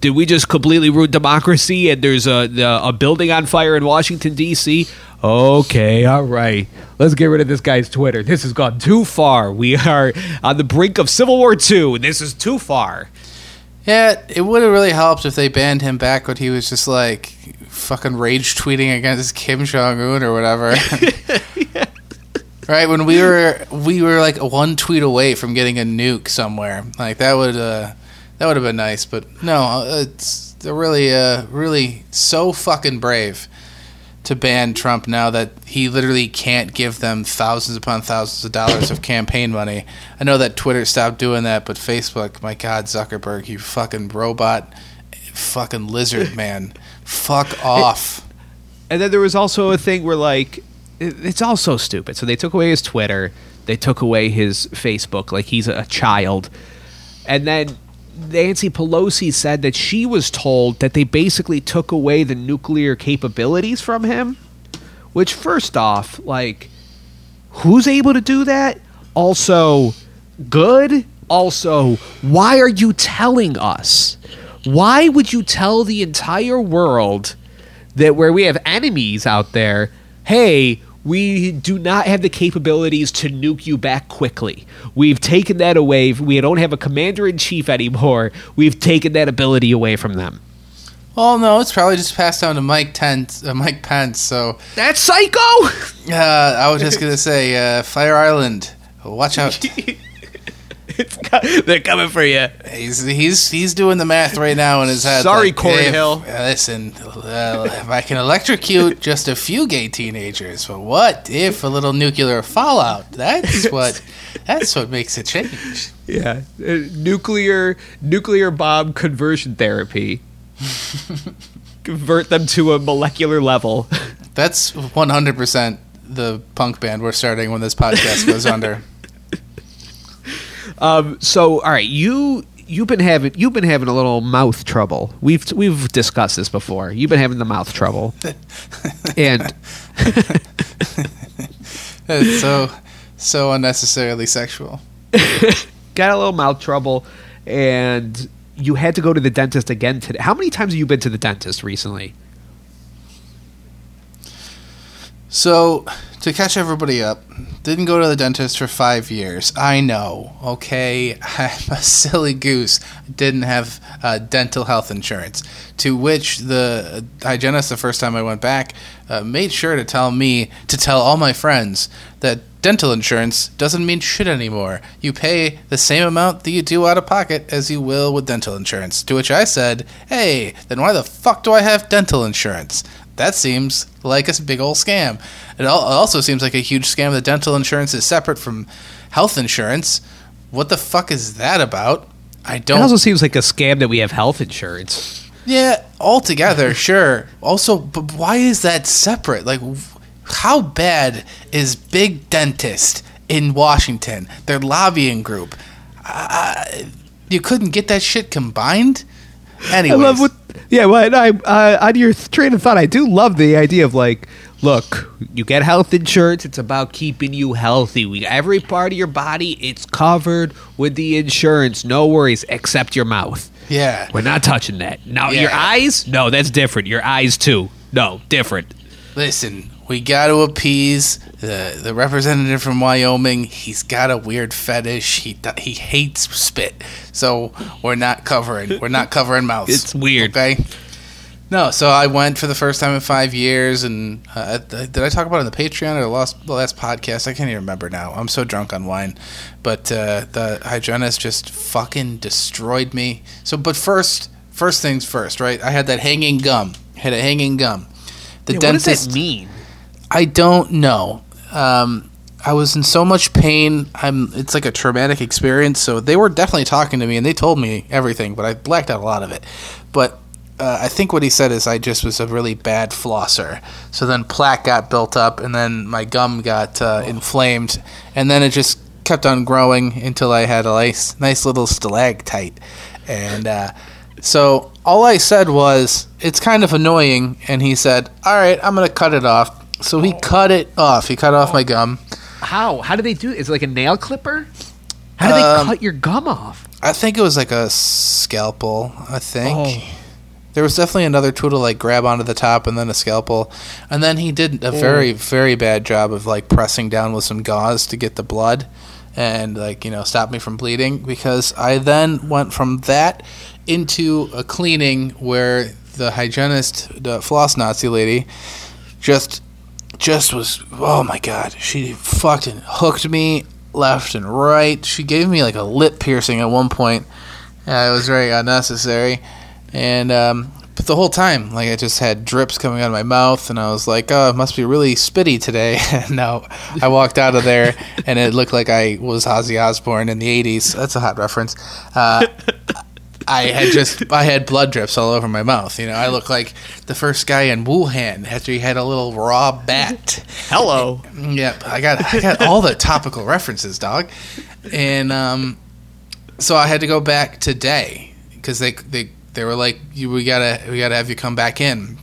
Did we just completely ruin democracy? And there's a a building on fire in Washington D.C. Okay, all right. Let's get rid of this guy's Twitter. This has gone too far. We are on the brink of Civil War 2. This is too far. Yeah, it would have really helped if they banned him back when he was just like fucking rage tweeting against Kim Jong Un or whatever. Right when we were we were like one tweet away from getting a nuke somewhere. Like that would uh, that would have been nice, but no, uh, it's they're really uh, really so fucking brave to ban Trump now that he literally can't give them thousands upon thousands of dollars of campaign money. I know that Twitter stopped doing that, but Facebook, my God, Zuckerberg, you fucking robot, fucking lizard man, fuck off. And then there was also a thing where like it's all so stupid. So they took away his Twitter, they took away his Facebook, like he's a child, and then Nancy Pelosi said that she was told that they basically took away the nuclear capabilities from him. Which, first off, like, who's able to do that? Also, good. Also, why are you telling us? Why would you tell the entire world that where we have enemies out there, hey, we do not have the capabilities to nuke you back quickly. We've taken that away. We don't have a commander in chief anymore. We've taken that ability away from them. Well, no, it's probably just passed down to Mike Pence. Uh, Mike Pence. So That's psycho. uh, I was just gonna say, uh, Fire Island. Watch out. It's co- They're coming for you. He's he's he's doing the math right now in his head. Sorry, like, Cornhill. if- uh, listen, uh, if I can electrocute just a few gay teenagers, but what if a little nuclear fallout? That's what. That's what makes a change. Yeah, uh, nuclear nuclear bomb conversion therapy. Convert them to a molecular level. That's one hundred percent the punk band we're starting when this podcast goes under. Um, so, all right, you you've been having you've been having a little mouth trouble. We've we've discussed this before. You've been having the mouth trouble, and It's so so unnecessarily sexual. got a little mouth trouble, and you had to go to the dentist again today. How many times have you been to the dentist recently? So, to catch everybody up, didn't go to the dentist for five years. I know, okay? I'm a silly goose. Didn't have uh, dental health insurance. To which the hygienist, the first time I went back, uh, made sure to tell me, to tell all my friends, that dental insurance doesn't mean shit anymore. You pay the same amount that you do out of pocket as you will with dental insurance. To which I said, hey, then why the fuck do I have dental insurance? That seems like a big old scam. It also seems like a huge scam that dental insurance is separate from health insurance. What the fuck is that about? I don't. It also seems like a scam that we have health insurance. yeah, altogether, sure. Also, but why is that separate? Like, how bad is Big Dentist in Washington? Their lobbying group. Uh, you couldn't get that shit combined. Anyways, I love what. Yeah, well, I uh, on your train of thought, I do love the idea of like, look, you get health insurance. It's about keeping you healthy. We every part of your body, it's covered with the insurance. No worries, except your mouth. yeah. We're not touching that. Now your eyes, no, that's different. Your eyes too, no, different. Listen, we got to appease the the representative from Wyoming. He's got a weird fetish. He he hates spit, so we're not covering we're not covering mouths. It's weird. Okay. No, so I went for the first time in five years, and uh, did I talk about it on the Patreon or the last, the last podcast? I can't even remember now. I'm so drunk on wine, but uh, the hygienist just fucking destroyed me. So, but first, first things first, right? I had that hanging gum. Had a hanging gum. The Yeah, what does dentist. that mean? I don't know. Um, I was in so much pain. I'm. It's like a traumatic experience. So they were definitely talking to me, and they told me everything, but I blacked out a lot of it. But uh, I think what he said is I just was a really bad flosser. So then plaque got built up, and then my gum got uh, inflamed, and then it just kept on growing until I had a nice, nice little stalactite. And uh, so all I said was, "It's kind of annoying," and he said, "All right, I'm gonna cut it off." So he cut it off. He cut off my gum. How? How do they do it? Is it like a nail clipper? How do they Um, cut your gum off? I think it was like a scalpel. I think Oh. there was definitely another tool to like grab onto the top, and then a scalpel, and then he did a very very bad job of like pressing down with some gauze to get the blood, and like you know stop me from bleeding because I then went from that into a cleaning where the hygienist, the floss Nazi lady, just just was oh my god she fucking hooked me left and right. She gave me like a lip piercing at one point. Uh, it was very unnecessary. And um, but the whole time like i just had drips coming out of my mouth and i was like oh it must be really spitty today. No i walked out of there and it looked like i was ozzy osbourne in the 80s that's a hot reference. Uh, I had just I had blood drips all over my mouth. You know, I look like the first guy in Wuhan after he had a little raw bat. Hello. Yep, I got I got all the topical references, dog. And um, so I had to go back today because they they they were like, you we gotta we gotta have you come back in.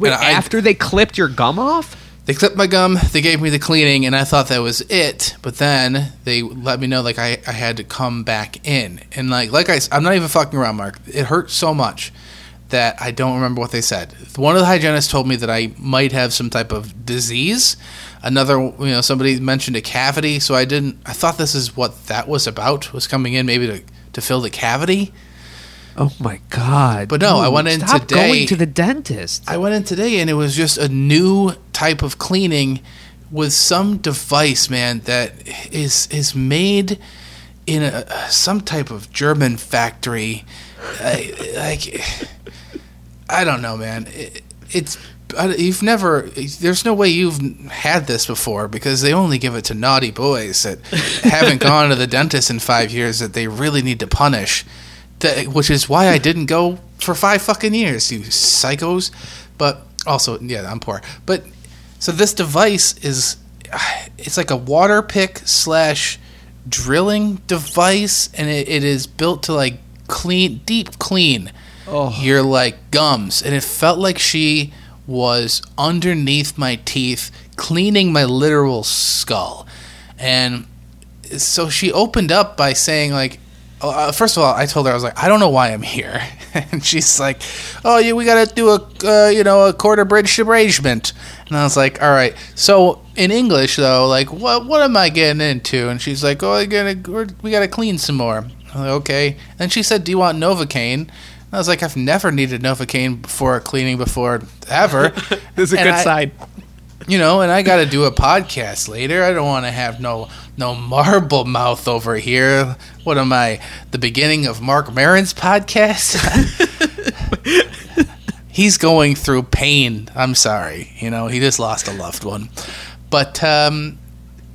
Wait, I- after they clipped your gum off? They clipped my gum, they gave me the cleaning, and I thought that was it. But then they let me know like I, I had to come back in, and like like I I'm not even fucking around, Mark. It hurt so much that I don't remember what they said. One of the hygienists told me that I might have some type of disease. Another, you know, somebody mentioned a cavity, so I didn't. I thought this is what that was about. Was coming in maybe to to fill the cavity. Oh my god! But no, I went in stop today- going to the dentist. I went in today and it was just a new type of cleaning with some device, man, that is is made in a some type of German factory. I, like I don't know, man. It, it's you've never. There's no way you've had this before because they only give it to naughty boys that haven't gone to the dentist in five years that they really need to punish. That, which is why I didn't go for five fucking years, you psychos. But also, yeah, I'm poor. But so this device is it's like a water pick slash drilling device, and it, it is built to like clean, deep clean oh. your like gums, and it felt like she was underneath my teeth, cleaning my literal skull, and so she opened up by saying like uh, first of all i told her i was like i don't know why i'm here and she's like oh yeah we gotta do a uh, you know a quarter bridge arrangement and i was like all right so in english though like what what am i getting into and she's like oh I gotta, we're, gotta clean some more I'm like, okay and she said do you want novocaine and I was like, I've never needed Novocaine before cleaning before ever. This is a And good I- sign. you know, and I got to do a podcast later. I don't want to have no no marble mouth over here. What am I? The beginning of Mark Maron's podcast? He's going through pain. I'm sorry. You know, he just lost a loved one. But um,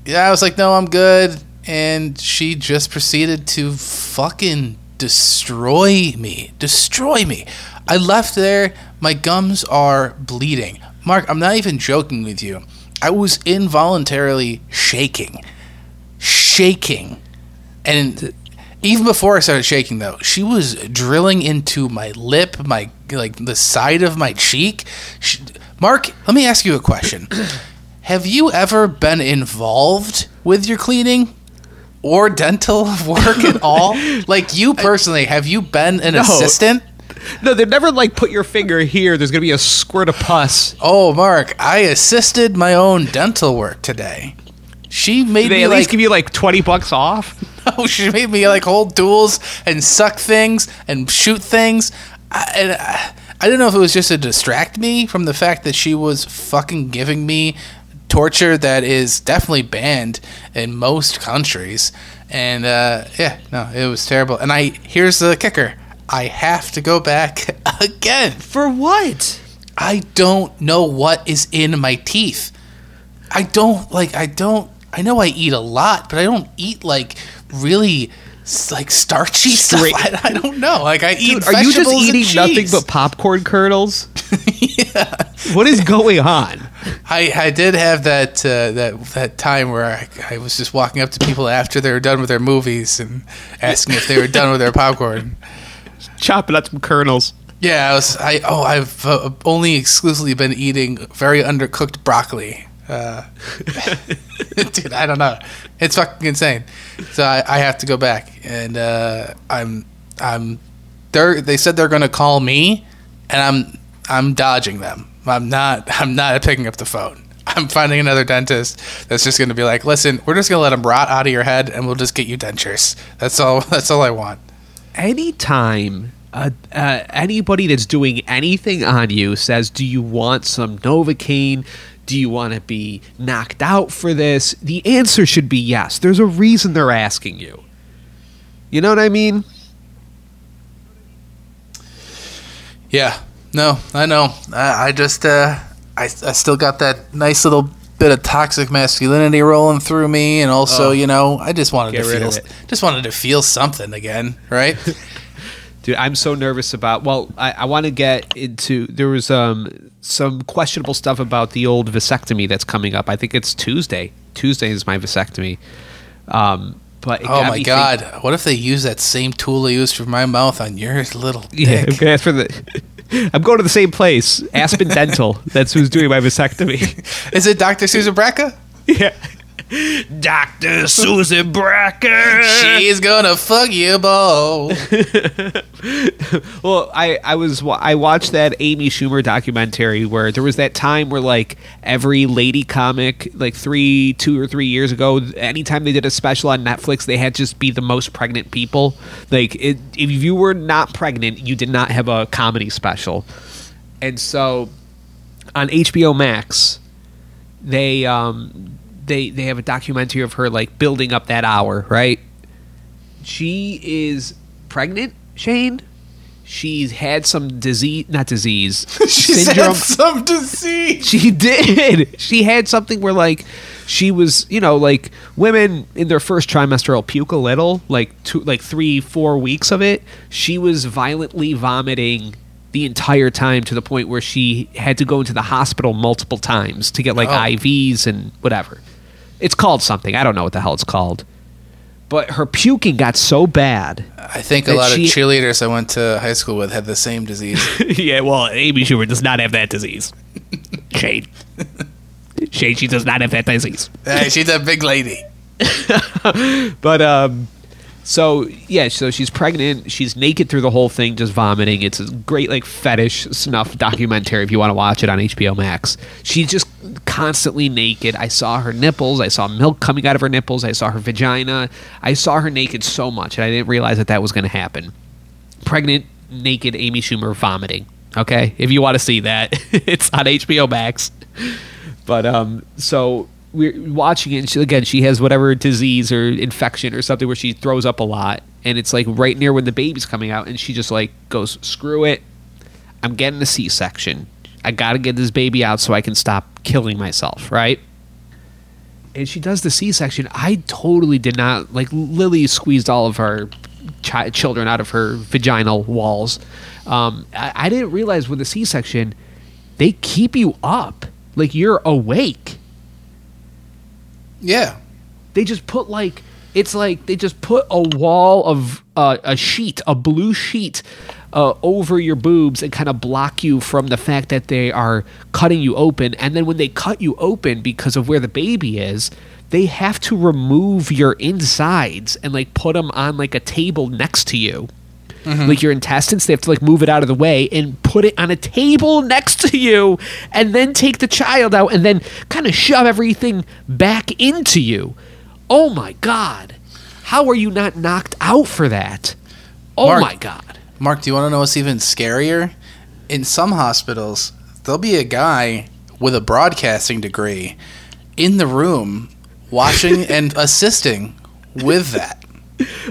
yeah, I was like, no, I'm good. And she just proceeded to fucking destroy me. Destroy me. I left there. My gums are bleeding. Mark, I'm not even joking with you. I was involuntarily shaking. Shaking. And even before I started shaking, though, she was drilling into my lip, my like the side of my cheek. She, Mark, let me ask you a question. Have you ever been involved with your cleaning or dental work at all? Like you personally, have you been an No. assistant? No, they've never like put your finger here. There's gonna be a squirt of pus. Oh, Mark, I assisted my own dental work today. She made they me at like least give you like twenty bucks off? Oh, she made me like hold duels and suck things and shoot things. I, and I, I didn't know if it was just to distract me from the fact that she was fucking giving me torture that is definitely banned in most countries. And uh, yeah, no, it was terrible. And I here's the kicker: I have to go back again. For what? I don't know what is in my teeth. I don't like. I don't. I know I eat a lot, but I don't eat like really like starchy Straight- stuff. I, I don't know. Like I eat. Dude, are you just eating nothing but popcorn kernels? yeah. What is going on? I, I did have that uh, that that time where I, I was just walking up to people after they were done with their movies and asking if they were done with their popcorn. Chopping up some kernels. Yeah, I was. I oh, I've uh, only exclusively been eating very undercooked broccoli. Uh, dude, I don't know. It's fucking insane. So I, I have to go back, and uh, I'm I'm. They they said they're gonna call me, and I'm I'm dodging them. I'm not I'm not picking up the phone. I'm finding another dentist that's just gonna be like, listen, we're just gonna let them rot out of your head, and we'll just get you dentures. That's all. That's all I want. anytime uh, uh, anybody that's doing anything on you says, "Do you want some Novocaine? Do you want to be knocked out for this?" The answer should be yes. There's a reason they're asking you. You know what I mean? Yeah, no, I know. I, I just, uh, I, I still got that nice little bit of toxic masculinity rolling through me, and also, Oh. you know, I just wanted to feel, just wanted to feel something again, right? Dude, I'm so nervous about. Well, I, I want to get into. There was um some questionable stuff about the old vasectomy that's coming up. I think it's Tuesday. Tuesday is my vasectomy. Um, but oh my me think- god, what if they use that same tool they used for my mouth on yours little Yeah, dick? I'm ask for the. I'm going to the same place, Aspen Dental. That's who's doing my vasectomy. Is it Dr. Susan Bracca? yeah, Doctor Susan Bracker. She's gonna fuck you, bo. Well, I I was I watched that Amy Schumer documentary where there was that time where like every lady comic like three two or three years ago, anytime they did a special on Netflix, they had to just be the most pregnant people. Like it, if you were not pregnant, you did not have a comedy special. And so on HBO Max, they um they they have a documentary of her like building up that hour, right? She is pregnant, Shane. She's had some disease, not disease, She's had some disease. she did. She had something where like she was, you know, like women in their first trimester will puke a little, like two, like three, four weeks of it. She was violently vomiting the entire time to the point where she had to go into the hospital multiple times to get like Oh. IVs and whatever. It's called something. I don't know what the hell it's called. But her puking got so bad. I think a lot she- of cheerleaders I went to high school with had the same disease. yeah, well, Amy Schumer does not have that disease. Shade. Shade, she does not have that disease. hey, she's a big lady. But um so yeah, so she's pregnant, she's naked through the whole thing, just vomiting. It's a great like fetish snuff documentary if you want to watch it on HBO Max. She's just constantly naked. I saw her nipples, I saw milk coming out of her nipples, I saw her vagina. I saw her naked so much and I didn't realize that that was going to happen. Pregnant, naked Amy Schumer vomiting. Okay? If you want to see that, it's on HBO Max. But um, so we're watching it. And she, again, she has whatever disease or infection or something where she throws up a lot, and it's like right near when the baby's coming out, and she just like goes, "Screw it, I'm getting a C-section. I got to get this baby out so I can stop killing myself." Right? And she does the C-section. I totally did not like. Lily squeezed all of her chi- children out of her vaginal walls. Um, I, I didn't realize with the C-section, they keep you up, like you're awake Yeah. they just put like it's like they just put a wall of uh, a sheet, a blue sheet, uh, over your boobs and kind of block you from the fact that they are cutting you open. And then when they cut you open because of where the baby is, they have to remove your insides and like put them on like a table next to you. Like your intestines, they have to like move it out of the way and put it on a table next to you, and then take the child out and then kind of shove everything back into you. Oh my god, how are you not knocked out for that? Oh Mark. my god. Mark, do you want to know what's even scarier? In some hospitals, there'll be a guy with a broadcasting degree in the room watching and assisting with that.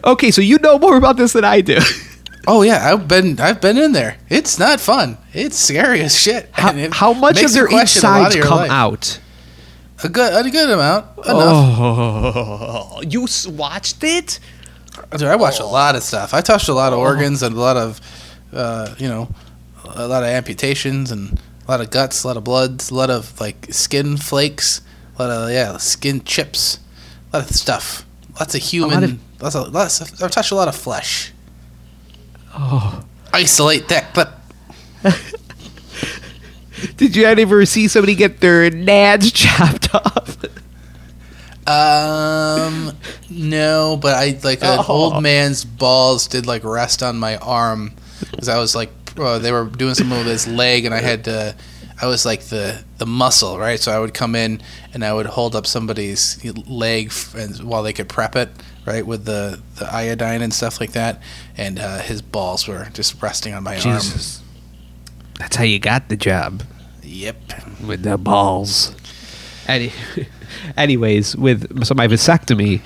Okay, so you know more about this than I do. Oh yeah, I've been I've been in there. It's not fun. It's scary as shit. How, how much of their question a insides of come life. out? A good a good amount. Enough. Oh, you s- watched it? Dude, I watched Oh. a lot of stuff. I touched a lot of organs and a lot of, uh, you know, a lot of amputations and a lot of guts, a lot of bloods, a lot of like skin flakes, a lot of yeah, skin chips, a lot of stuff. Lots of human. of- lots of lots. Of, I've touched a lot of flesh. Oh. Isolate that clip. Did you ever see somebody get their nads chopped off? Um, no, but I like an Oh. old man's balls did like rest on my arm because I was like uh, they were doing something with his leg and I had to. I was like the the muscle, right? So I would come in and I would hold up somebody's leg f- and while they could prep it, right, with the the iodine and stuff like that. And uh, his balls were just resting on my Jesus. That's how you got the job. Yep. with the balls. Any, anyways, with so my vasectomy,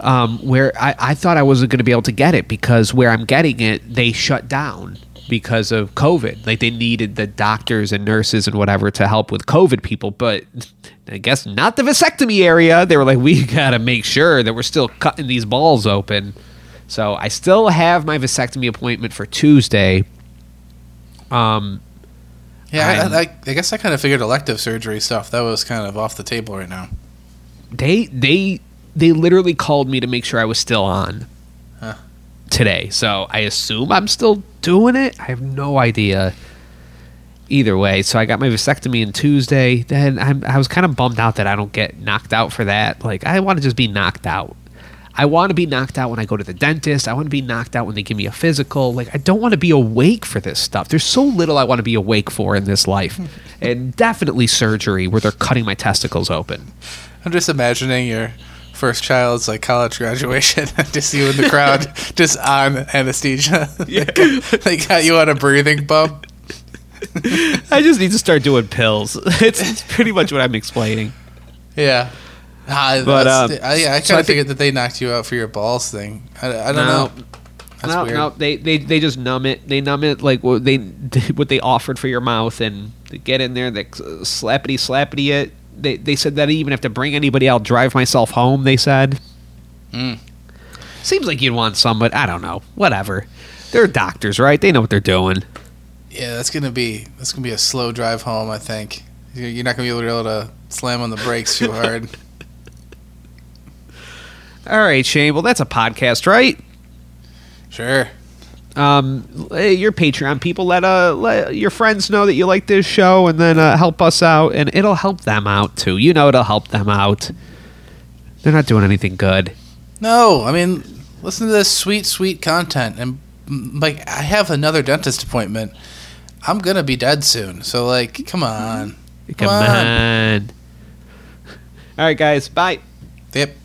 um, where I, I thought I wasn't going to be able to get it because where I'm getting it, they shut down because of COVID. Like they needed the doctors and nurses and whatever to help with COVID people, but I guess not the vasectomy area. They were like, we got to make sure that we're still cutting these balls open. So I still have my vasectomy appointment for Tuesday. Um, Yeah, I, I, I guess I kind of figured elective surgery stuff that was kind of off the table right now. they they they literally called me to make sure I was still on Huh. today. So I assume I'm still doing it. I have no idea. Either way, so I got my vasectomy on Tuesday. Then I'm, I was kind of bummed out that I don't get knocked out for that. Like I want to just be knocked out. I want to be knocked out when I go to the dentist. I want to be knocked out when they give me a physical. Like I don't want to be awake for this stuff. There's so little I want to be awake for in this life, and definitely surgery where they're cutting my testicles open. I'm just imagining your first child's like college graduation, just you in the crowd, just on anesthesia. they, got, they got you on a breathing bump. I just need to start doing pills. It's, it's pretty much what I'm explaining. Yeah. Ah, But, um, I, yeah, I kind of think- figured that they knocked you out for your balls thing. I, I don't No. know. That's no, weird. no, they, they they just numb it. They numb it like what they what they offered for your mouth, and get in there, they slappity slappity it. They they said that I even have to bring anybody. I'll drive myself home. They said. Mm. Seems like you'd want some, but I don't know. Whatever. They're doctors, right? They know what they're doing. Yeah, that's gonna be that's gonna be a slow drive home. I think you're not gonna be able to, be able to slam on the brakes too hard. All right, Shane. Well, that's a podcast, right? Sure. Um, your Patreon people let uh let your friends know that you like this show, and then uh, help us out, and it'll help them out too. You know, it'll help them out. They're not doing anything good. No, I mean, listen to this sweet, sweet content, and mm, like, I have another dentist appointment. I'm gonna be dead soon, so like, come on, Come on. All right, guys. Bye. Yep.